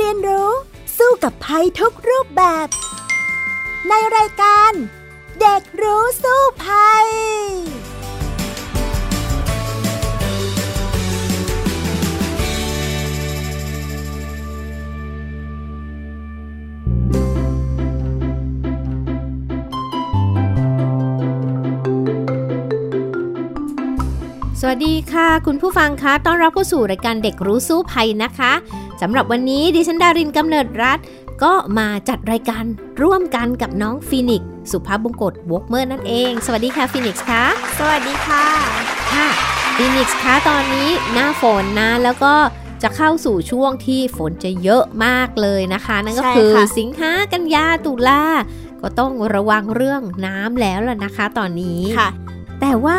เรียนรู้ สู้กับภัยทุกรูปแบบ ในรายการ เด็กรู้สู้ภัยสวัสดีค่ะ คุณผู้ฟังคะต้อนรับเข้าสู่รายการเด็กรู้สู้ภัยนะคะ สำหรับวันนี้ดิฉันดารินกำเนิดรัฐ ก็มาจัดรายการร่วมกันกับน้องฟีนิกซ์สุภาพบงกตวอกเมอร์นั่นเอง สวัสดีค่ะฟีนิกซ์คะสวัสดีค่ะ ค่ะฟีนิกซ์คะตอนนี้หน้าฝนนะแล้วก็จะเข้าสู่ช่วงที่ฝนจะเยอะมากเลยนะคะ นั่นก็ใช่คือค่ะสิงหากันยาตุลาก็ต้องระวังเรื่องน้ำแล้วล่ะนะคะ ตอนนี้ค่ะ แต่ว่า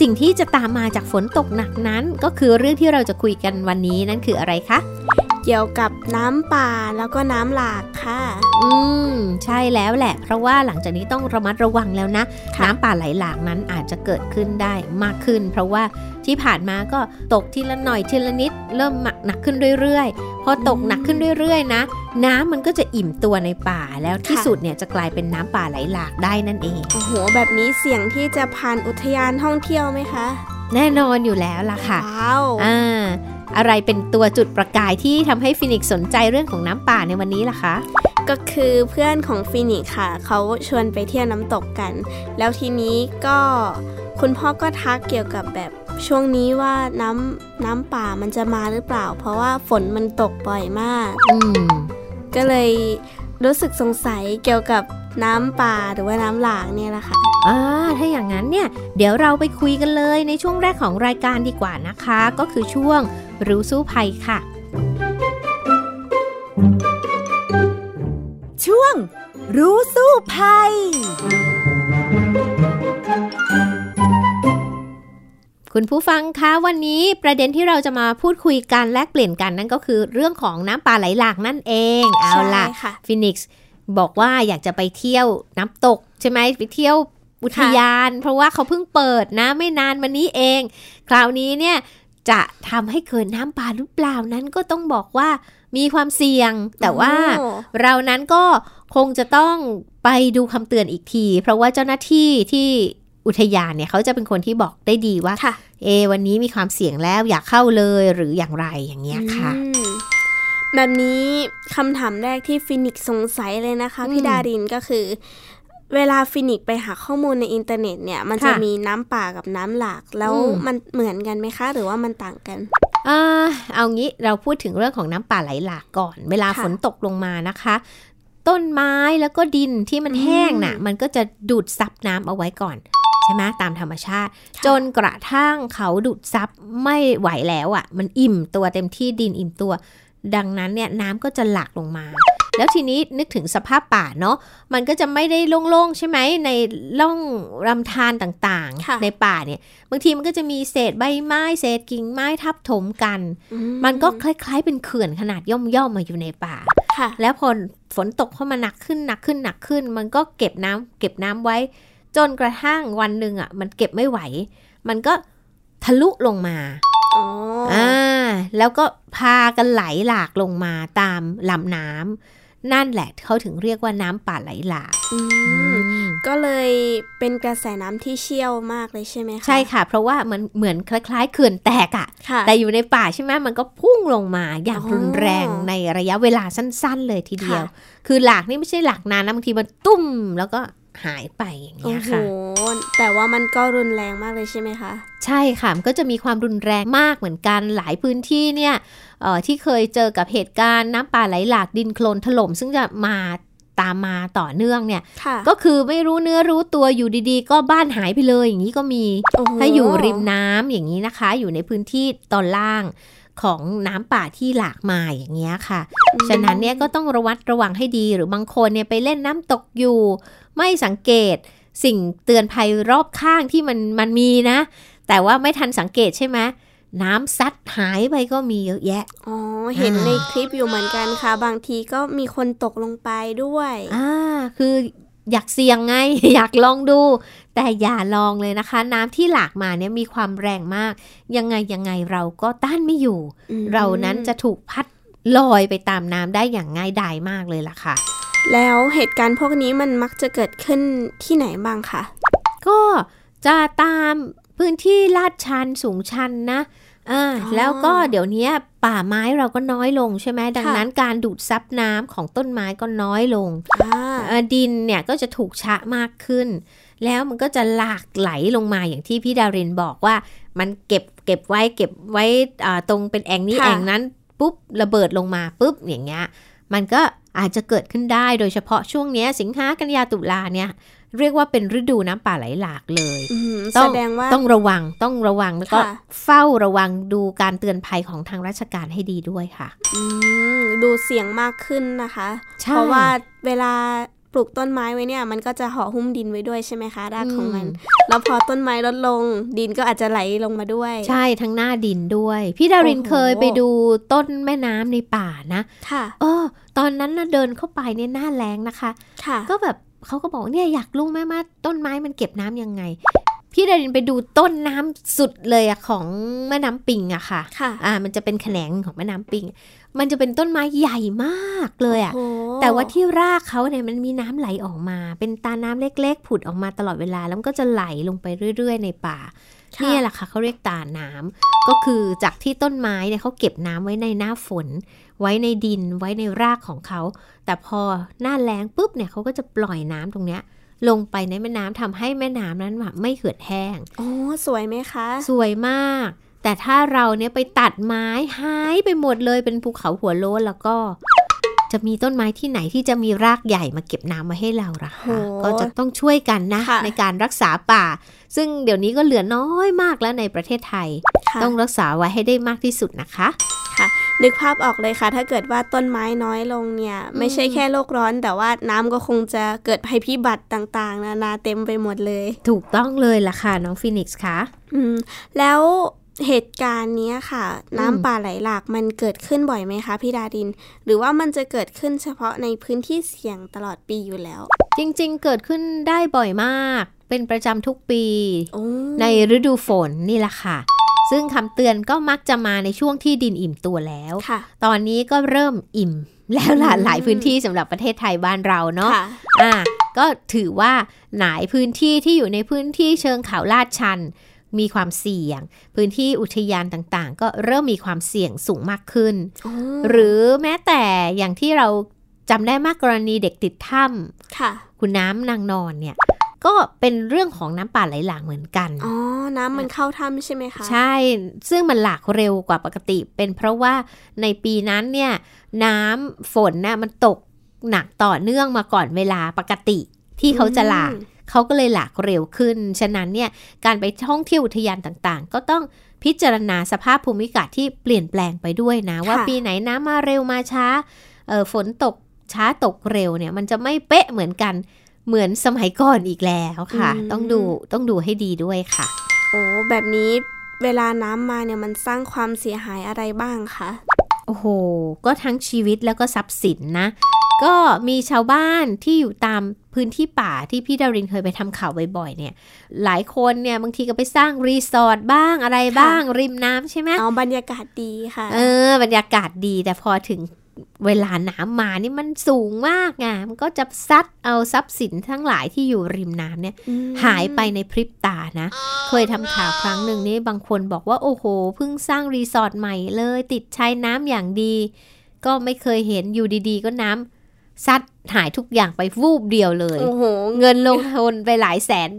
สิ่งที่จะตามมาจากฝนตกหนักนั้น ก็คือเรื่องที่เราจะคุยกันวันนี้นั่นคืออะไรคะ เกี่ยวกับน้ำป่าแล้วก็น้ำหลากค่ะ อืม ใช่แล้วแหละ เพราะว่าหลังจากนี้ต้องระมัดระวังแล้วนะค่ะน้ำป่าไหลหลากนั้นอาจจะเกิดขึ้นได้มากขึ้น เพราะว่าที่ผ่านมาก็ตกทีละหน่อยทีละนิด เริ่มหนักขึ้นเรื่อยๆ พอตกหนักขึ้นเรื่อยๆ นะ น้ำมันก็จะอิ่มตัวในป่าแล้วที่สุดเนี่ยจะกลายเป็นน้ำป่าไหลหลากได้นั่นเอง โอ้โห แบบนี้เสี่ยงที่จะผ่านอุทยานท่องเที่ยวไหมคะ แน่นอนอยู่แล้วล่ะค่ะว้าวอ่าอะไรเป็นตัวจุดประกายที่ทำให้ฟินิกซ์สนใจเรื่องของน้ำป่าในวันนี้ล่ะคะก็คือเพื่อนของฟินิกซ์ค่ะ เขาชวนไปเที่ยวน้ำตกกัน แล้วทีนี้ก็คุณพ่อก็ทักเกี่ยวกับแบบช่วงนี้ว่าน้ำน้ำป่ามันจะมาหรือเปล่า เพราะว่าฝนมันตกบ่อยมาก อืมก็เลยรู้สึกสงสัยเกี่ยวกับ น้ำป่าหรือว่าน้ำหลากเนี่ยแหละค่ะอ่าถ้าอย่างนั้นเนี่ยเดี๋ยวเราไปคุยกันเลยในช่วงแรกของรายการดีกว่านะคะ ก็คือช่วงรู้สู้ภัยค่ะ ช่วงรู้สู้ภัย คุณผู้ฟังคะวันนี้ประเด็นที่เราจะมาพูดคุยกันแลกเปลี่ยนกันนั่นก็คือเรื่องของน้ำป่าไหลหลากนั่นเอง เอาล่ะใช่ค่ะฟินิกซ์ บอกว่าอยากจะไปเที่ยวน้ำตกใช่ไหมไปเที่ยวอุทยาน เพราะว่าเขาเพิ่งเปิดนะไม่นานมานี้เอง คราวนี้เนี่ยจะทำให้เกิดน้ำป่าหรือเปล่านั้นก็ต้องบอกว่ามีความเสี่ยง แต่ว่าโอ้เรานั้นก็คงจะต้องไปดูคำเตือนอีกที เพราะว่าเจ้าหน้าที่ที่อุทยานเนี่ยเขาจะเป็นคนที่บอกได้ดีว่าค่ะเอ วันนี้มีความเสี่ยงแล้วอยากเข้าเลยหรืออย่างไรอย่างเงี้ยค่ะอือืม แบบนี้คำถามแรกที่ฟินิกซ์สงสัยเลยนะคะอืมพี่ดารินก็คือ เวลาฟินิกซ์ไปหาข้อมูลในอินเทอร์เน็ตเนี่ย มันจะค่ะมีน้ำป่ากับน้ำหลาก แล้วอืมมันเหมือนกันไหมคะ หรือว่ามันต่างกันอ่าเอางี้เราพูดถึงเรื่องของน้ำป่าไหลหลากก่อน เวลาค่ะฝนตกลงมานะคะ ต้นไม้แล้วก็ดินที่มันแห้งน่ะอืมมันก็จะดูดซับน้ำเอาไว้ก่อนใช่ไหมตามธรรมชาติค่ะจนกระทั่งเขาดูดซับไม่ไหวแล้วอะ่ะ มันอิ่มตัวเต็มที่ดินอิ่มตัว ดังนั้นเนี่ยน้ำก็จะหลากลงมา แล้วทีนี้นึกถึงสภาพป่าเนาะมันก็จะไม่ได้โล่งๆใช่ไหมในร่องลำธารต่างค่ะๆในป่าเนี่ยบางทีมันก็จะมีเศษใบไม้เศษกิ่งไม้ทับถมกันอืมันก็คล้ายๆ เป็นเขื่อนขนาดย่อมๆมาอยู่ในป่าค่ะแล้วพอฝนตกเข้ามาหนักขึ้นหนักขึ้นหนักขึ้น มันก็เก็บน้ำเก็บน้ำไว้ จนกระทั่งวันหนึ่งอะ มันเก็บไม่ไหว มันก็ทะลุลงมาอ๋อออ่า แล้วก็พากันไหลหลากลงมาตามลำน้ำนั่นแหละเขาถึงเรียกว่าน้ำป่าไหลหลากอืมก็เลยเป็นกระแสน้ำที่เชี่ยวมากเลยใช่ไหมคะใช่ค่ะ เพราะว่ามันเหมือนคล้ายๆเขื่อนแตกอะค่ะ แต่อยู่ในป่าใช่ไหมมันก็พุ่งลงมาอย่างอ๋อรุนแรงในระยะเวลาสั้น ๆ เลยทีเดียวค่ะคือหลากนี่ไม่ใช่หลากนานนะบางทีมันตุ้มแล้วก็ หายไปอย่างโอ้เงี้ยโหค่ะแต่ว่ามันก็รุนแรงมากเลยใช่ไหมคะ ใช่ค่ะ มันก็จะมีความรุนแรงมากเหมือนกัน หลายพื้นที่เนี่ยเอ่อที่เคยเจอกับเหตุการณ์น้ำป่าไหลหลากดินโคลนถล่ม ซึ่งจะมาตามมาต่อเนื่องเนี่ยค่ะก็คือไม่รู้เนื้อรู้ตัวอยู่ดีๆ ก็บ้านหายไปเลยอย่างนี้ก็มีโอ้โหถ้าอยู่ริมน้ำอย่างนี้นะคะ อยู่ในพื้นที่ตอนล่าง ของน้ำป่าที่หลากมาอย่างเงี้ยค่ะ ฉะนั้นเนี่ยก็ต้องระวัดระวังให้ดีหรือบางคนเนี่ยไปเล่นน้ำตกอยู่ ไม่สังเกตสิ่งเตือนภัยรอบข้างที่มันมันมีนะ แต่ว่าไม่ทันสังเกตใช่ไหมน้ำซัดหายไปก็มีเยอะแยะ อ๋อ เห็นอ่าในคลิปอยู่เหมือนกันค่ะ บางทีก็มีคนตกลงไปด้วย อ่า คือ อยากเสี่ยงไง อยากลองดู แต่อย่าลองเลยนะคะ น้ำที่หลากมาเนี่ยมีความแรงมาก ยังไงยังไงเราก็ต้านไม่อยู่อืมเรานั้นจะถูกพัดลอยไปตามน้ำได้อย่างง่ายดายมากเลยล่ะค่ะ แล้วเหตุการณ์พวกนี้มันมักจะเกิดขึ้นที่ไหนบ้างคะก็จะตามพื้นที่ลาดชันสูงชันนะ อ่าอ๋อแล้วก็เดี๋ยวนี้ป่าไม้เราก็น้อยลงใช่ไหมดังค่ะนั้นการดูดซับน้ำของต้นไม้ก็น้อยลงอ่าเอ่อดินเนี่ยก็จะถูกชะมากขึ้น แล้วมันก็จะหลากไหลลงมาอย่างที่พี่ดารินบอกว่า มันเก็บเก็บไว้เก็บไว้อ่าตรงเป็นแอ่งนี้ค่ะแอ่งนั้นปุ๊บระเบิดลงมาปุ๊บอย่างเงี้ยมันก็อาจจะเกิดขึ้นได้โดยเฉพาะช่วงเนี้ยสิงหากันยาตุลาเนี่ยเรียกว่าเป็นฤดูน้ำป่าไหลหลากเลยอืมต้แสองดงว่าต้องระวังต้องระวังแล้วก็ค่ะเฝ้าระวังดูการเตือนภัยของทางราชการให้ดีด้วยค่ะอืมดูเสียงมากขึ้นนะคะใช่เพราะว่าเวลาปลูกต้นไม้ไว้เนี่ย มันก็จะห่อหุ้มดินไว้ด้วยใช่ไหมคะรากของมัน แล้วพอต้นไม้ลดลง ดินก็อาจจะไหลลงมาด้วย ใช่ทั้งหน้าดินด้วย พี่ดารินโอ้โหเคยไปดูต้นแม่น้ำในป่านะ ค่ะเออตอนนั้นนะเดินเข้าไปเนี่ยหน้าแรงนะคะ ค่ะ ก็แบบ เขาก็บอกเนี่ยอยากรู้ไหมว่าต้นไม้มันเก็บน้ำยังไง พี่ดารินไปดูต้นน้ำสุดเลยอะของแม่น้ำปิงอะค่ะค่ะอ่ามันจะเป็นแขนงของแม่น้ำปิง มันจะเป็นต้นไม้ใหญ่มากเลยอะโอ้โหแต่ว่าที่รากเขาเนี่ยมันมีน้ำไหลออกมา เป็นตาน้ำเล็กๆ ผุดออกมาตลอดเวลา แล้วมันก็จะไหลลงไปเรื่อย ๆ ในป่าค่ะเนี่ยแหละค่ะเขาเรียกตาน้ำก็คือจากที่ต้นไม้เนี่ยเขาเก็บน้ำไว้ในหน้าฝน ไว้ในดินไว้ในรากของเขา แต่พอหน้าแล้งปุ๊บเนี่ยเขาก็จะปล่อยน้ำตรงเนี้ยลงไปในแม่น้ำทำให้แม่น้ำนั้นแบบไม่เหือดแห้งโอ้สวยไหมคะ สวยมาก แต่ถ้าเราเนี่ยไปตัดไม้หายไปหมดเลยเป็นภูเขาหัวโล้นแล้วก็ จะมีต้นไม้ที่ไหนที่จะมีรากใหญ่มาเก็บน้ำมาให้เราล่ะโหคะก็จะต้องช่วยกันนะค่ะในการรักษาป่า ซึ่งเดี๋ยวนี้ก็เหลือน้อยมากแล้วในประเทศไทยค่ะต้องรักษาไว้ให้ได้มากที่สุดนะคะนึกภาพออกเลยค่ะ ถ้าเกิดว่าต้นไม้น้อยลงเนี่ย ไม่ใช่แค่โลกร้อน แต่ว่าน้ำก็คงจะเกิดภัยพิบัติต่างๆ นานาเต็มไปหมดเลย ถูกต้องเลยล่ะค่ะ น้องฟินิกส์คะอืมแล้ว เหตุการณ์เนี้ยค่ะอืมน้ำป่าไหลหลากมันเกิดขึ้นบ่อยไหมคะพี่ดาดิน หรือว่ามันจะเกิดขึ้นเฉพาะในพื้นที่เสี่ยงตลอดปีอยู่แล้ว จริงๆ เกิดขึ้นได้บ่อยมาก เป็นประจำทุกปีโอ้ในฤดูฝนนี่แหละค่ะ ซึ่งคำเตือนก็มักจะมาในช่วงที่ดินอิ่มตัวแล้วค่ะตอนนี้ก็เริ่มอิ่มแล้วล่ะอืมหลายพื้นที่สำหรับประเทศไทยบ้านเราเนาะค่ะอ่าก็ถือว่าหลายพื้นที่ที่อยู่ในพื้นที่เชิงเขาลาดชัน มีความเสี่ยง พื้นที่อุทยานต่างๆ ก็เริ่มมีความเสี่ยงสูงมากขึ้น หรือแม้แต่อย่างที่เราจำได้มากกรณีเด็กติดถ้ำค่ะ คุณน้ำนางนอนเนี่ยก็เป็นเรื่องของน้ำป่าไหลหลากเหมือนกัน อ๋อ น้ำมันเข้าถ้ำใช่ไหมคะ ใช่ ซึ่งมันหลากเร็วกว่าปกติ เป็นเพราะว่าในปีนั้นเนี่ยน้ำฝนน่ะมันตกหนักต่อเนื่องมาก่อนเวลาปกติที่เขาจะหลากอืม เขาก็เลยหลากเร็วขึ้น ฉะนั้นเนี่ยการไปท่องเที่ยวอุทยานต่างๆ ก็ต้องพิจารณาสภาพภูมิอากาศที่เปลี่ยนแปลงไปด้วยนะ ว่าปีไหนน้ำมาเร็วมาช้าเออฝนตกช้าตกเร็วเนี่ยมันจะไม่เป๊ะเหมือนกันเหมือนสมัยก่อนอีกแล้วค่ะ ต้องดูต้องดูให้ดีด้วยค่ะ โอ้แบบนี้เวลาน้ำมาเนี่ยมันสร้างความเสียหายอะไรบ้างคะโอ้โห ก็ทั้งชีวิตแล้วก็ทรัพย์สินนะ ก็มีชาวบ้านที่อยู่ตาม พื้นที่ป่าที่พี่ดารินเคยไปทำข่าวบ่อยๆเนี่ย หลายคนเนี่ยบางทีก็ไปสร้างรีสอร์ทบ้างอะไรบ้าง ริมน้ำใช่ไหมเอาบรรยากาศดีค่ะ เออ บรรยากาศดีแต่พอถึงเวลาน้ำมานี่มันสูงมากไงมันก็จะซัดเอาทรัพย์สินทั้งหลายที่อยู่ริมน้ำเนี่ยอืมหายไปในพริบตานะ เคยทำข่าวครั้งหนึ่งนี่บางคนบอกว่าโอ้โหเพิ่งสร้างรีสอร์ทใหม่เลย ติดชายน้ำอย่างดี ก็ไม่เคยเห็นอยู่ดีๆ ก็น้ำซัด หายทุกอย่างไปวูบเดียวเลยโอ้โหเงินลงทุนไปหลายแสน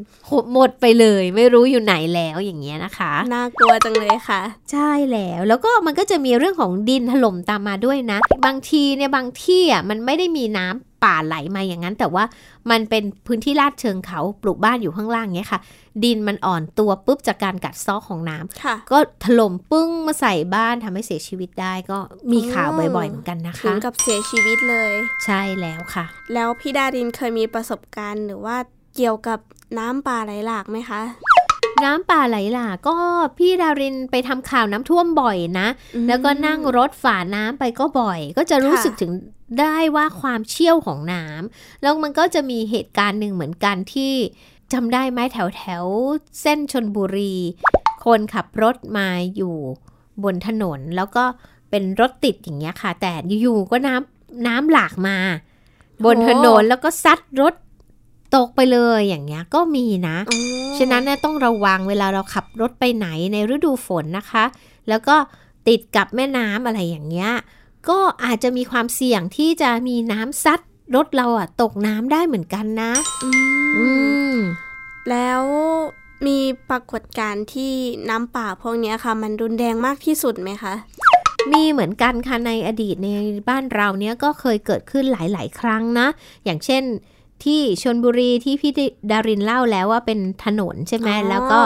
หมดไปเลย ไม่รู้อยู่ไหนแล้วอย่างเงี้ยนะคะน่ากลัวจังเลยค่ะ ใช่แล้วแล้วก็มันก็จะมีเรื่องของดินถล่มตามมาด้วยนะ บางทีเนี่ยบางที่อะมันไม่ได้มีน้ำ ป่าไหลมาอย่างนั้น แต่ว่ามันเป็นพื้นที่ลาดเชิงเขาปลูกบ้านอยู่ข้างล่างเงี้ยค่ะ ดินมันอ่อนตัวปุ๊บจากการกัดเซอกของน้ำค่ะก็ถล่มปึ้งมาใส่บ้านทำให้เสียชีวิตได้ก็มีข่าวบ่อยๆเหมือนกันนะถึคะงกับเสียชีวิตเลย ใช่แล้วค่ะ แล้วพี่ดารินเคยมีประสบการณ์หรือว่าเกี่ยวกับน้ำป่าไหลหลากไหมคะ น้ำป่าไหลหลากก็พี่ดารินไปทำข่าวน้ำท่วมบ่อยนะอืมแล้วก็นั่งรถฝ่าน้ำไปก็บ่อย ก็จะรู้ค่ะสึกถึงได้ว่าความเชี่ยวของน้ำแล้วมันก็จะมีเหตุการณ์หนึ่งเหมือนกันที่จำได้ไหมแถวแถวๆเส้นชนบุรี คนขับรถมาอยู่บนถนนแล้วก็เป็นรถติดอย่างเงี้ยค่ะ แต่อยู่ๆก็น้ำน้ำหลากมา บนโอ้ถนนแล้วก็ซัดรถ ตกไปเลยอย่างเงี้ยก็มีนะอ๋อฉะนั้นเนี่ยต้องระวังเวลาเราขับรถไปไหนในฤดูฝนนะคะ แล้วก็ติดกับแม่น้ำอะไรอย่างเงี้ยก็อาจจะมีความเสี่ยงที่จะมีน้ำซัดรถเราอะตกน้ำได้เหมือนกันนะ อือืมมแล้วมีปรากฏการณ์ที่น้ำป่าพวกเนี้ยค่ะ มันรุนแรงมากที่สุดไหมคะ มีเหมือนกันค่ะในอดีตในบ้านเราเนี้ยก็เคยเกิดขึ้นหลาย ๆ ครั้งนะ อย่างเช่น ที่ชนบุรีที่พี่ดารินเล่าแล้วว่าเป็นถนนใช่ไหมอ๋อแล้วก็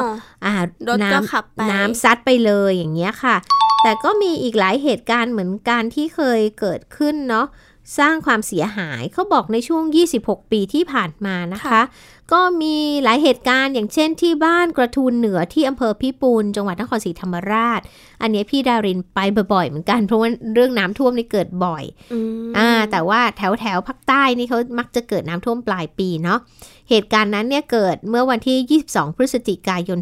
อ่ารถน้ก็ขับไปำน้ำซัดไปเลยอย่างเงี้ยค่ะ แต่ก็มีอีกหลายเหตุการณ์เหมือนกันที่เคยเกิดขึ้นเนาะสร้างความเสียหายเขาบอกในช่วง 26 ปีที่ผ่านมานะคะค่ะก็มีหลายเหตุการณ์อย่างเช่นที่บ้านกระทูลเหนือที่อำเภอพิปูนจังหวัดนครศรีธรรมราช อันเนี้ยพี่ดารินไปบ่อยๆเหมือนกันเพราะว่าเรื่องน้ำท่วมนี่เกิดบ่อยอืมอ่าแต่ว่าแถวแถวๆภาคใต้นี่เขามักจะเกิดน้ำท่วมปลายปีเนาะเหตุการณ์นั้นเนี่ยเกิดเมื่อวันที่ 22 พฤศจิกายน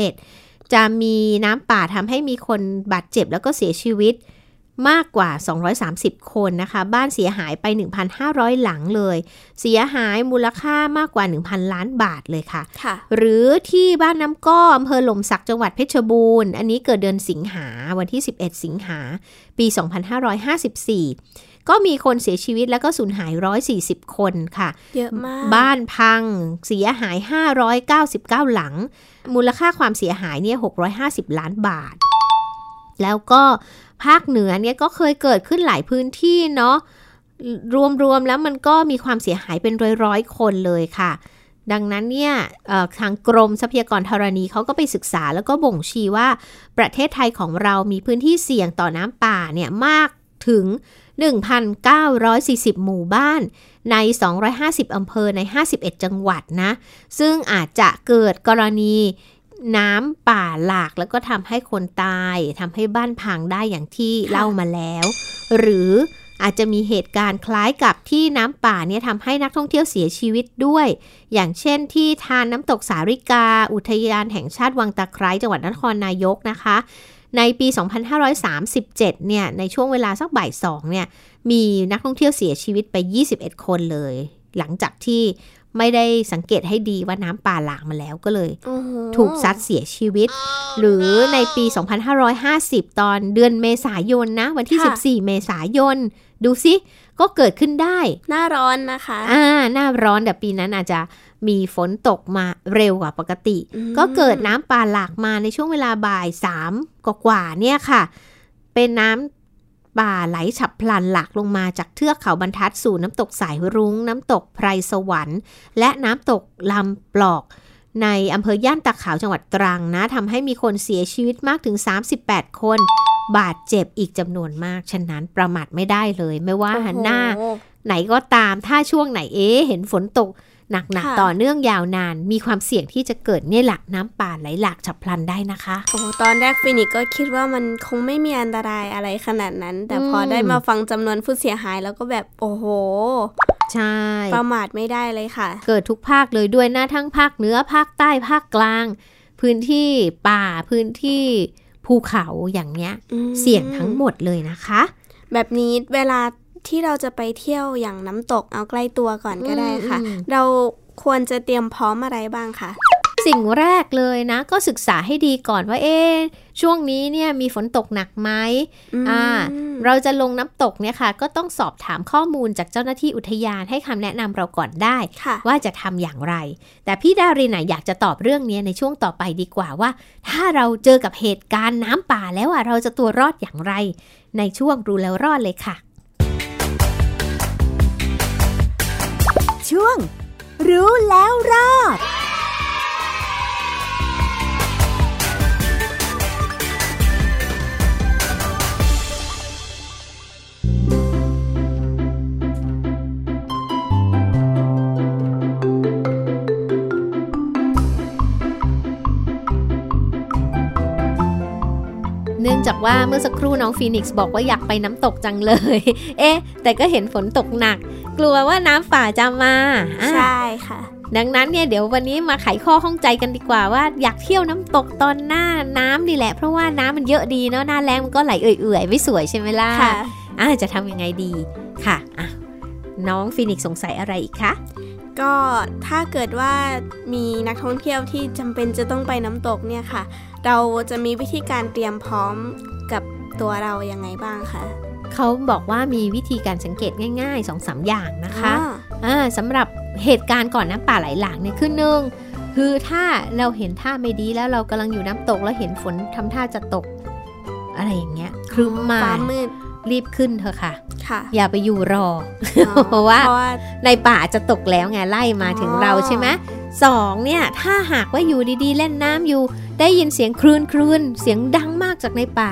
2531 จะมีน้ำป่าทำให้มีคนบาดเจ็บแล้วก็เสียชีวิต มากกว่า 230 คนนะคะ บ้านเสียหายไป 1,500 หลังเลย เสียหายมูลค่ามากกว่า 1,000 ล้านบาทเลยค่ะค่ะหรือที่บ้านน้ำก้ออำเภอหล่มสักจังหวัดเพชรบูรณ์ อันนี้เกิดเดือนสิงหาวันที่ 11 สิงหาปี 2554 ก็มีคนเสียชีวิตแล้วก็สูญหาย 140 คนค่ะ เยอะมาก บ้านพังเสียหาย 599 หลัง มูลค่าความเสียหายเนี่ย650 ล้านบาท แล้วก็ ภาคเหนือเนี่ยก็เคยเกิดขึ้นหลายพื้นที่เนาะรวมๆแล้วมันก็มีความเสียหายเป็นร้อยๆคนเลยค่ะ ดังนั้นเนี่ยทางกรมทรัพยากรธรณีเขาก็ไปศึกษาแล้วก็บ่งชี้ว่าประเทศไทยของเรามีพื้นที่เสี่ยงต่อน้ำป่าเนี่ยมากถึง 1,940 หมู่บ้านใน 250 อำเภอใน 51 จังหวัดนะ ซึ่งอาจจะเกิดกรณี น้ำป่าหลากแล้วก็ทำให้คนตายทำให้บ้านพังได้อย่างที่ค่ะเล่ามาแล้ว หรืออาจจะมีเหตุการณ์คล้ายกับที่น้ำป่าเนี่ยทำให้นักท่องเที่ยวเสียชีวิตด้วย อย่างเช่นที่ทานน้ำตกสาริกา อุทยานแห่งชาติวังตะไคร้จังหวัดนครนายกนะคะ ในปี 2537 เนี่ย ในช่วงเวลาสักบ่ายสองเนี่ย มีนักท่องเที่ยวเสียชีวิตไป 21 คนเลย หลังจากที่ ไม่ได้สังเกตให้ดีว่าน้ำป่าหลากมาแล้วก็เลยโอ้โหถูกซัดเสียชีวิต หรือในปี 2550 ตอนเดือนเมษายนนะ วันที่ 14 เมษายน ดูสิ ก็เกิดขึ้นได้ หน้าร้อนนะคะ อ่า หน้าร้อนแต่ปีนั้นอาจจะมีฝนตกมาเร็วกว่าปกติอืมก็เกิดน้ำป่าหลากมาในช่วงเวลาบ่ายสามกว่าๆเนี่ยค่ะ เป็นน้ำ ป่าไหลฉับพลันหลากลงมาจากเทือกเขาบรรทัดสู่น้ำตกสายรุง้ง น้ำตกไพรสวรรค์ และน้ำตกลำปลอก ในอำเภอย่านตะขาวจังหวัดตรังนะทำให้มีคนเสียชีวิตมากถึง 38 คน บาดเจ็บอีกจำนวนมาก ฉะนั้นประมาทไม่ได้เลย ไม่ว่าโอ้โหน้า ไหนก็ตามถ้าช่วงไหนเอ๊ะเห็นฝนตก หนักค่ะๆต่อเนื่องยาวนาน มีความเสี่ยงที่จะเกิดเนี่ยแหละน้ำป่าไหลหลากฉับพลันได้นะคะโอ้โหตอนแรกฟินิกก็คิดว่ามันคงไม่มีอันตรายอะไรขนาดนั้น แต่พออมได้มาฟังจำนวนผู้เสียหายแล้วก็แบบโอ้โหใช่ประมาทไม่ได้เลยค่ะ เกิดทุกภาคเลยด้วยนะทั้งภาคเหนือภาคใต้ภาคกลาง พื้นที่ป่าพื้นที่ภูเขาอย่างเนี้ยอืมเสี่ยงทั้งหมดเลยนะคะ แบบนี้เวลา ที่เราจะไปเที่ยวอย่างน้ำตกเอาใกล้ตัวก่อนก็ได้ค่ะอืมเราควรจะเตรียมพร้อมอะไรบ้างคะสิ่งแรกเลยนะ ก็ศึกษาให้ดีก่อนว่าเอ๊ะช่วงนี้เนี่ยมีฝนตกหนักไหมอ่ามเราจะลงน้ำตกเนี่ยค่ะ ก็ต้องสอบถามข้อมูลจากเจ้าหน้าที่อุทยานให้คำแนะนำเราก่อนได้ค่ะว่าจะทำอย่างไร แต่พี่ดารินนะอยากจะตอบเรื่องนี้ในช่วงต่อไปดีกว่าว่า ถ้าเราเจอกับเหตุการณ์น้ำป่าแล้วอะเราจะตัวรอดอย่างไร ในช่วงรู้แล้วรอดเลยค่ะ ช่วง รู้แล้วรอด เนื่องจากว่าเมื่อสักครู่น้องฟีนิกซ์บอกว่าอยากไปน้ำตกจังเลย เอ๊ะ แต่ก็เห็นฝนตกหนัก กลัวว่าน้ำป่าจะมาอะใช่ค่ะ ดังนั้นเนี่ยเดี๋ยววันนี้มาไขข้อข้องใจกันดีกว่าว่าอยากเที่ยวน้ำตกตอนหน้าน้ำนี่แหละ เพราะว่าน้ำมันเยอะดีเนาะหน้าแล้งมันก็ไหลเอื่อยๆไม่สวยใช่ไหมล่ะค่ะอ่าจะทำยังไงดีค่ะอะน้องฟินิกซ์สงสัยอะไรอีกคะก็ถ้าเกิดว่ามีนักท่องเที่ยวที่จำเป็นจะต้องไปน้ำตกเนี่ยค่ะ เราจะมีวิธีการเตรียมพร้อมกับตัวเรายังไงบ้างคะเขาบอกว่ามีวิธีการสังเกตง่ายๆ2อสอย่างนะคะอ๋ออ่าสำหรับเหตุการณ์ก่อนน้ำป่าไหลหลากเนี่ยคือหนึ่งคือถ้าเราเห็นท่าไม่ดีแล้วเรากำลังอยู่น้ำตกแล้วเห็นฝนทำท่าจะตก อะไรอย่างเงี้ยครึ้มมาฟ้ามืดรีบขึ้นเถอะค่ะค่ะ อย่าไปอยู่รออ๋อเพราะว่าเพราะว่าในป่าจะตกแล้วไงไล่มาถึงอ๋อเราใช่ไหมสองเนี่ย ถ้าหากว่าอยู่ดีๆ เล่นน้ำอยู่ ได้ยินเสียงคลื่นคลื่นเสียงดังมากจากในป่า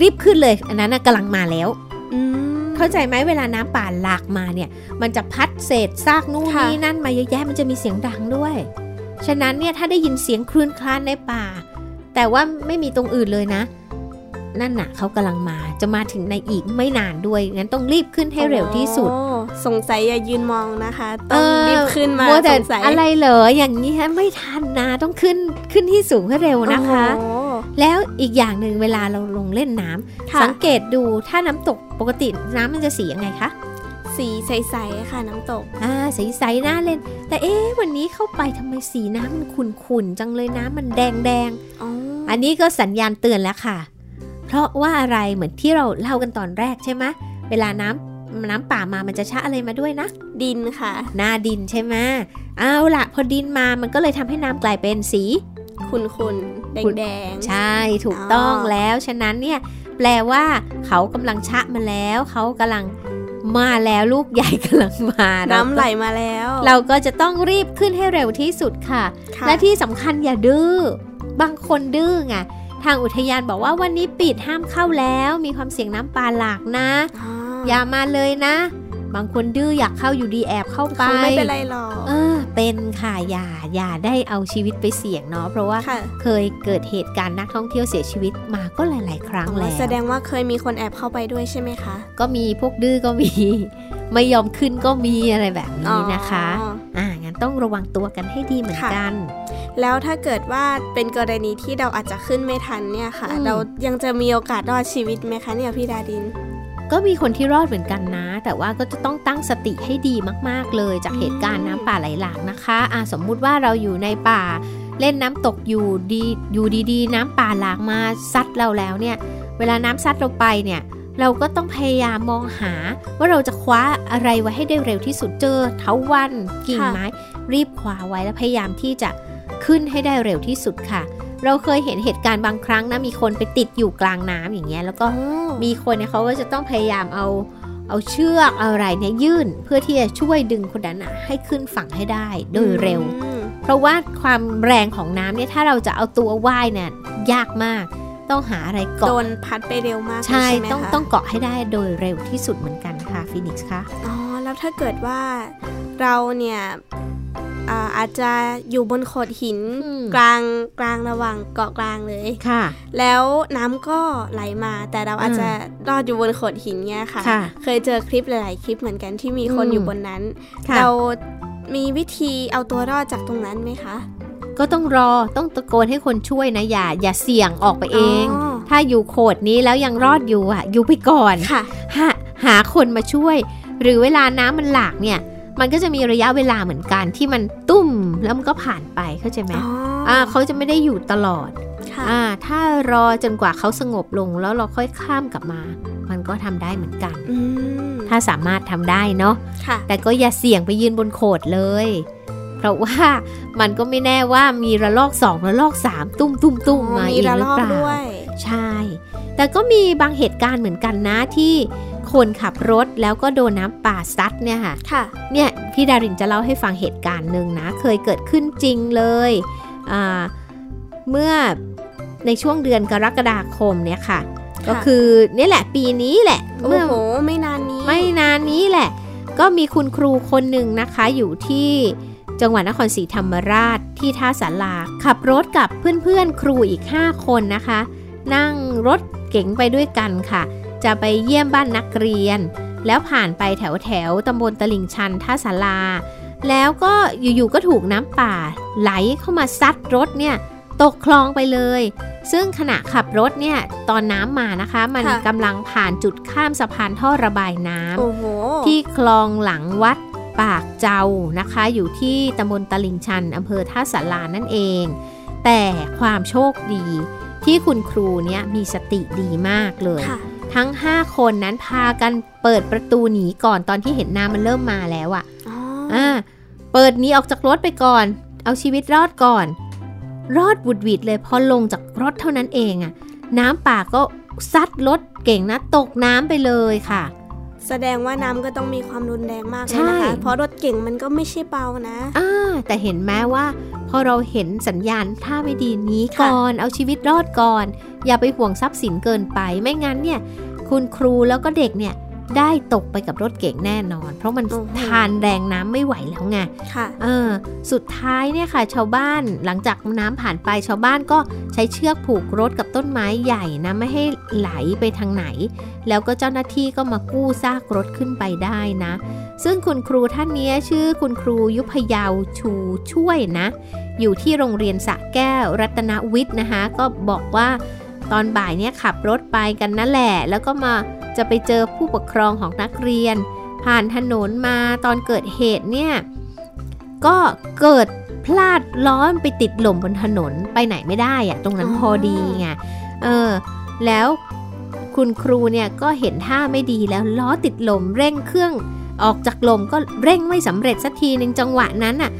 รีบขึ้นเลย อันนั้นนะกำลังมาแล้วอืมเข้าใจไหมเวลาน้ำป่าหลากมาเนี่ย มันจะพัดเศษซากนู่นค่ะนี่นั่นมาเยอะแยะมันจะมีเสียงดังด้วย ฉะนั้นเนี่ยถ้าได้ยินเสียงคลื่นคลานในป่า แต่ว่าไม่มีตรงอื่นเลยนะ นั่นน่ะเขากำลังมาจะมาถึงในอีกไม่นานด้วย งั้นต้องรีบขึ้นให้เร็วที่สุดโอ้สงสัยอย่ายืนมองนะคะต้องรีบขึ้นมามัวแต่สงสัยอะไรเหรออย่างนี้ฮะไม่ทันนะต้องขึ้นขึ้นที่สูงให้เร็วนะคะโอ้แล้วอีกอย่างหนึ่งเวลาเราลงเล่นน้ำค่ะสังเกตดูถ้าน้ำตกปกติน้ำมันจะสียังไงคะสีใสๆค่ะน้ำตก อ่าใสๆน่าเล่น แต่เอ๊ะวันนี้เข้าไปทำไมสีน้ำมันขุ่นๆจังเลยน้ำมันแดงอ๋อๆอันนี้ก็สัญญาณเตือนแล้วค่ะ เพราะว่าอะไรเหมือนที่เราเล่ากันตอนแรกใช่ไหมเวลาน้ำน้ำป่ามามันจะชะอะไรมาด้วยนะ ดินค่ะ หน้าดินใช่ไหมเอาละพอดินมามันก็เลยทำให้น้ำกลายเป็นสีขุ่นๆแดงใช่ถูกต้องอ๋อแล้ว ฉะนั้นเนี่ยแปลว่าเขากำลังชะมาแล้ว เขากำลังมาแล้วลูกใหญ่กำลังมาๆเราน้ำก็ไหลมาแล้ว เราก็จะต้องรีบขึ้นให้เร็วที่สุดค่ะค่ะและที่สำคัญอย่าดื้อบางคนดื้อไง ทางอุทยานบอกว่าวันนี้ปิดห้ามเข้าแล้ว มีความเสี่ยงน้ำปลาหลากนะอ๋ออย่ามาเลยนะ บางคนดื้ออยากเข้าอยู่ดีแอบเข้าไปคงไม่เป็นไรหรอกเออ เป็นค่ะอย่าอย่าได้เอาชีวิตไปเสี่ยงเนาะเพราะว่าค่ะเคยเกิดเหตุการณ์นักท่องเที่ยวเสียชีวิตมาก็หลาย ๆ ครั้งอ๋อแล้วแสดงว่าเคยมีคนแอบเข้าไปด้วยใช่ไหมคะ ก็มีพวกดื้อก็มี ไม่ยอมขึ้นก็มีอะไรแบบนี้นะคะอ๋ออ่างั้นต้องระวังตัวกันให้ดีเหมือนค่ะกัน แล้วถ้าเกิดว่าเป็นกรณีที่เราอาจจะขึ้นไม่ทันเนี่ยค่ะอืมเรายังจะมีโอกาสรอดชีวิตไหมคะเนี่ยพี่ดาดิน ก็มีคนที่รอดเหมือนกันนะ แต่ว่าก็จะต้องตั้งสติให้ดีมากๆเลยจากเหตุการณ์น้ำป่าไหลหลากนะคะอ่าสมมุติว่าเราอยู่ในป่าเล่นน้ำตกอยู่ดีอยู่ดีๆ น้ำป่าหลากมาซัดเราแล้วเนี่ย เวลาน้ำซัดเราไปเนี่ยเราก็ต้องพยายามมองหาว่าเราจะคว้าอะไรไว้ให้ได้เร็วที่สุดเจอเถาวันกิ่งค่ะไม้ รีบคว้าไว้แล้วพยายามที่จะ ขึ้นให้ได้เร็วที่สุดค่ะ เราเคยเห็นเหตุการณ์บางครั้งนะมีคนไปติดอยู่กลางน้ำอย่างเงี้ยแล้วก็มีคนเนี่ยเขาก็จะต้องพยายามเอาเอาเชือกเอาอะไรเนี่ยยื่นเพื่อที่จะช่วยดึงคนนั้นน่ะให้ขึ้นฝั่งให้ได้โดยเร็วอืมเพราะว่าความแรงของน้ำเนี่ยถ้าเราจะเอาตัวว่ายเนี่ยยากมาก ต้องหาอะไรโดเกาะนพัดไปเร็วมากเลยใช่ใช่ไหมต้องคะต้องเกาะให้ได้โดยเร็วที่สุดเหมือนกันค่ะฟินิกส์คะอ๋อแล้วถ้าเกิดว่าเราเนี่ย อ่าอาจจะอยู่บนโขดหินอืมกลางกลางระหว่างเกาะกลางเลยค่ะ แล้วน้ำก็ไหลมา แต่เราอาจจะรอดอยู่บนโขดหินเนี่ยค่ะค่ะ เคยเจอคลิปหลาย ๆ คลิปเหมือนกันที่มีคนอืมอยู่บนนั้นค่ะเรามีวิธีเอาตัวรอดจากตรงนั้นไหมคะ ก็ต้องรอต้องตะโกนให้คนช่วยนะอย่าอย่าเสี่ยงออกไปเองอ๋อถ้าอยู่โขดนี้แล้วยังรอดอยู่อะ อยู่ไปก่อนค่ะหาหาคนมาช่วย หรือเวลาน้ำมันหลากเนี่ย มันก็จะมีระยะเวลาเหมือนกันที่มันตุ้มแล้วมันก็ผ่านไปเข้าใจไหมอ๋ออ่าเขาจะไม่ได้อยู่ตลอดค่ะอ่าถ้ารอจนกว่าเขาสงบลงแล้วเราค่อยข้ามกลับมา มันก็ทำได้เหมือนกันอืมถ้าสามารถทำได้เนาะค่ะแต่ก็อย่าเสี่ยงไปยืนบนโขดเลย เพราะว่ามันก็ไม่แน่ว่ามีระลอกสองระลอกสามตุ้มตุ้มตุ้มมามีอีกระหรืลออกเปล่าด้วยใช่ แต่ก็มีบางเหตุการณ์เหมือนกันนะที่ คนขับรถแล้วก็โดนน้ำป่าซัดเนี่ยค่ะค่ะ เนี่ยพี่ดารินจะเล่าให้ฟังเหตุการณ์หนึ่งนะ เคยเกิดขึ้นจริงเลยอ่าเมื่อในช่วงเดือนกรกฎาคมเนี่ยค่ะ ก็คือนี่แหละปีนี้แหละโอ้เมื่อโหไม่นานนี้ ไม่นานนี้แหละ ก็มีคุณครูคนหนึ่งนะคะอยู่ที่จังหวัดนครศรีธรรมราชที่ท่าสาราขับรถกับเพื่อนๆครูอีก 5 คนนะคะ นั่งรถเก๋งไปด้วยกันค่ะ จะไปเยี่ยมบ้านนักเรียน แล้วผ่านไปแถวแถวๆตำบลตลิ่งชันท่าสาราแล้วก็อยู่ๆก็ถูกน้ำป่า ไหลเข้ามาซัดรถเนี่ยตกคลองไปเลย ซึ่งขณะขับรถเนี่ยตอนน้ำมานะคะ มันค่ะกำลังผ่านจุดข้ามสะพานท่อระบายน้ำโอ้โหที่คลองหลังวัดปากเจ้านะคะ อยู่ที่ตำบลตลิ่งชันอำเภอท่าสารานั่นเอง แต่ความโชคดีที่คุณครูเนี่ยมีสติดีมากเลยค่ะ ทั้ง 5 คนนั้นพากันเปิดประตูหนีก่อนตอนที่เห็นน้ำมันเริ่มมาแล้วอะอ๋ออ่าเปิดหนีออกจากรถไปก่อน เอาชีวิตรอดก่อน รอดบุดหวิดเลยพอลงจากรถเท่านั้นเองอะน้ำป่าก็ซัดรถเก่งนะตกน้ำไปเลยค่ะ แสดงว่าน้ำก็ต้องมีความรุนแรงมากเลยใช่นะคะเพราะรถเก่งมันก็ไม่ใช่เบานะอ่าแต่เห็นแม้ว่า พอเราเห็นสัญญาณท่าไม่ดีหนี้ค่ะก่อน เอาชีวิตรอดก่อน อย่าไปห่วงทรัพย์สินเกินไป ไม่งั้นเนี่ย คุณครูแล้วก็เด็กเนี่ย ได้ตกไปกับรถเก่งแน่นอน เพราะมันโอ้โหทานแรงน้ำไม่ไหวแล้วไงค่ะเออสุดท้ายเนี่ยค่ะ ชาวบ้านหลังจากน้ำผ่านไปชาวบ้านก็ใช้เชือกผูกรถกับต้นไม้ใหญ่นะไม่ให้ไหลไปทางไหน แล้วก็เจ้าหน้าที่ก็มากู้ซากรถขึ้นไปได้นะ ซึ่งคุณครูท่านเนี้ยชื่อคุณครูยุพยาวชูช่วยนะ อยู่ที่โรงเรียนสระแก้วรัตนวิทย์นะคะก็บอกว่า ตอนบ่ายเนี่ยขับรถไปกันนั่นแหละ แล้วก็มาจะไปเจอผู้ปกครองของนักเรียน ผ่านถนนมาตอนเกิดเหตุเนี่ยก็เกิดพลาดล้อมไปติดหล่มบนถนนไปไหนไม่ได้อะตรงนั้นอ๋อพอดีไงเออ แล้วคุณครูเนี่ยก็เห็นท่าไม่ดีแล้วล้อติดลมเร่งเครื่องออกจากลมก็เร่งไม่สำเร็จสักทีหนึ่งจังหวะนั้นน่ะ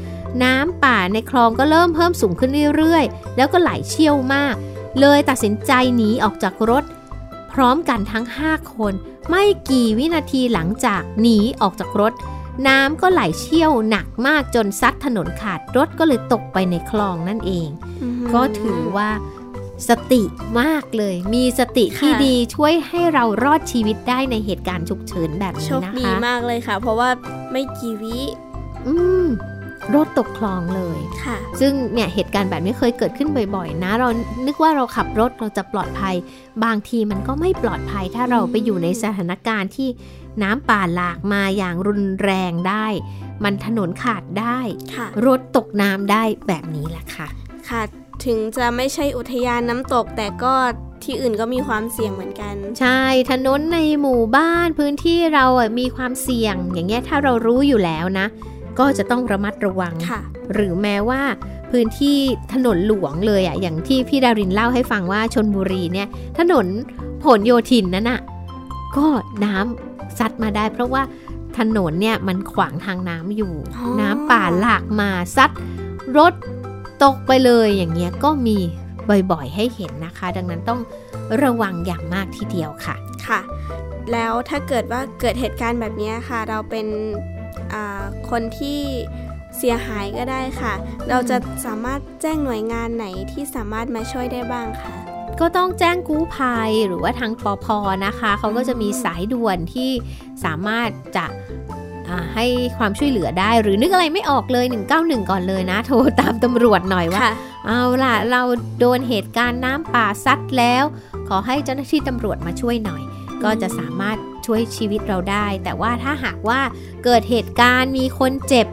น้ำป่าในคลองก็เริ่มเพิ่มสูงขึ้นเรื่อยๆ แล้วก็ไหลเชี่ยวมาก เลยตัดสินใจหนีออกจากรถ พร้อมกันทั้ง 5 คน ไม่กี่วินาทีหลังจากหนีออกจากรถ น้ำก็ไหลเชี่ยวหนักมากจนซัดถนนขาดรถก็เลยตกไปในคลองนั่นเองอืมก็ถือว่าสติมากเลย มีสติที่ค่ะดีช่วยให้เรารอดชีวิตได้ในเหตุการณ์ฉุกเฉินแบบโชนี้คนะดีคะมากเลยค่ะ เพราะว่าไม่กี่วิอืม รถตกคลองเลยค่ะ ซึ่งเนี่ยเหตุการณ์แบบนี้เคยเกิดขึ้นบ่อยๆ นะ เรานึกว่าเราขับรถเราจะปลอดภัย บางทีมันก็ไม่ปลอดภัย ถ้าเราไปอยู่ในสถานการณ์ที่น้ำป่าหลากมาอย่างรุนแรงได้ มันถนนขาดได้ค่ะรถตกน้ำได้แบบนี้แหละค่ะค่ะ ถึงจะไม่ใช่อุทยานน้ำตกแต่ก็ที่อื่นก็มีความเสี่ยงเหมือนกัน ใช่ถนนในหมู่บ้านพื้นที่เราอะมีความเสี่ยง อย่างเงี้ยถ้าเรารู้อยู่แล้วนะ ก็จะต้องระมัดระวังค่ะหรือแม้ว่าพื้นที่ถนนหลวงเลยอะ่ะอย่างที่พี่ดารินเล่าให้ฟังว่าชนบุรีเนี่ยถนนผลโยธินนั่นน่ะก็น้ำซัดมาได้ เพราะว่าถนนเนี่ยมันขวางทางน้ำอยู่อ๋อน้ำป่าหลากมาซัดรถตกไปเลยอย่างเงี้ยก็มีบ่อยๆ ให้เห็นนะคะ ดังนั้นต้องระวังอย่างมากทีเดียวค่ะค่ะ แล้วถ้าเกิดว่าเกิดเหตุการณ์แบบนี้ค่ะ เราเป็นอ่า คนที่เสียหายก็ได้ค่ะ เราจะสามารถแจ้งหน่วยงานไหนที่สามารถมาช่วยได้บ้างคะก็ต้องแจ้งกู้ภัยหรือว่าทางปอพนะคะเขาก็จะมีสายด่วนที่สามารถจะอ่าให้ความช่วยเหลือได้ หรือนึกอะไรไม่ออกเลย 191 ก่อนเลยนะ โทรตามตำรวจหน่อยว่าค่ะเอาล่ะ เราโดนเหตุการณ์น้ำป่าซัดแล้ว ขอให้เจ้าหน้าที่ตำรวจมาช่วยหน่อย ก็จะสามารถ ช่วยชีวิตเราได้ แต่ว่าถ้าหากว่าเกิดเหตุการณ์มีคนเจ็บ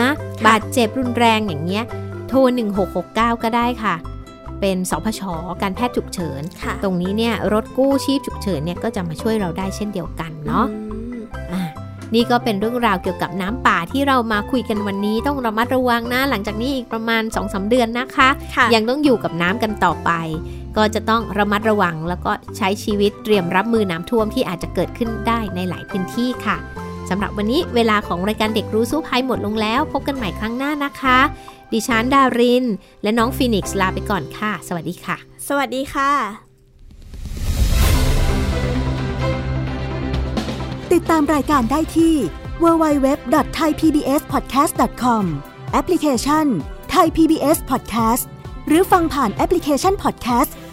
นะค่ะบาดเจ็บรุนแรงอย่างเงี้ย โทร 1669 ก็ได้ค่ะ เป็นสพช การแพทย์ฉุกเฉินค่ะตรงนี้เนี่ยรถกู้ชีพฉุกเฉินเนี่ยก็จะมาช่วยเราได้เช่นเดียวกันเนาะอืมอะนี่ก็เป็นเรื่องราวเกี่ยวกับน้ำป่าที่เรามาคุยกันวันนี้ต้องระมัดระวังนะ หลังจากนี้อีกประมาณ2อสเดือนนะคะค่ะยังต้องอยู่กับน้ำกันต่อไป ก็จะต้องระมัดระวัง แล้วก็ใช้ชีวิตเตรียมรับมือน้ำท่วมที่อาจจะเกิดขึ้นได้ในหลายพื้นที่ค่ะสำหรับวันนี้เวลาของรายการเด็กรู้สู้ภัยหมดลงแล้ว พบกันใหม่ครั้งหน้านะคะ ดิฉันดาริน และน้องฟีนิกซ์ลาไปก่อนค่ะ สวัสดีค่ะ สวัสดีค่ะ ติดตามรายการได้ที่ www.thaipbspodcast.com แอปพลิเคชัน Thai PBS Podcast หรือฟังผ่านแอปพลิเคชัน Podcast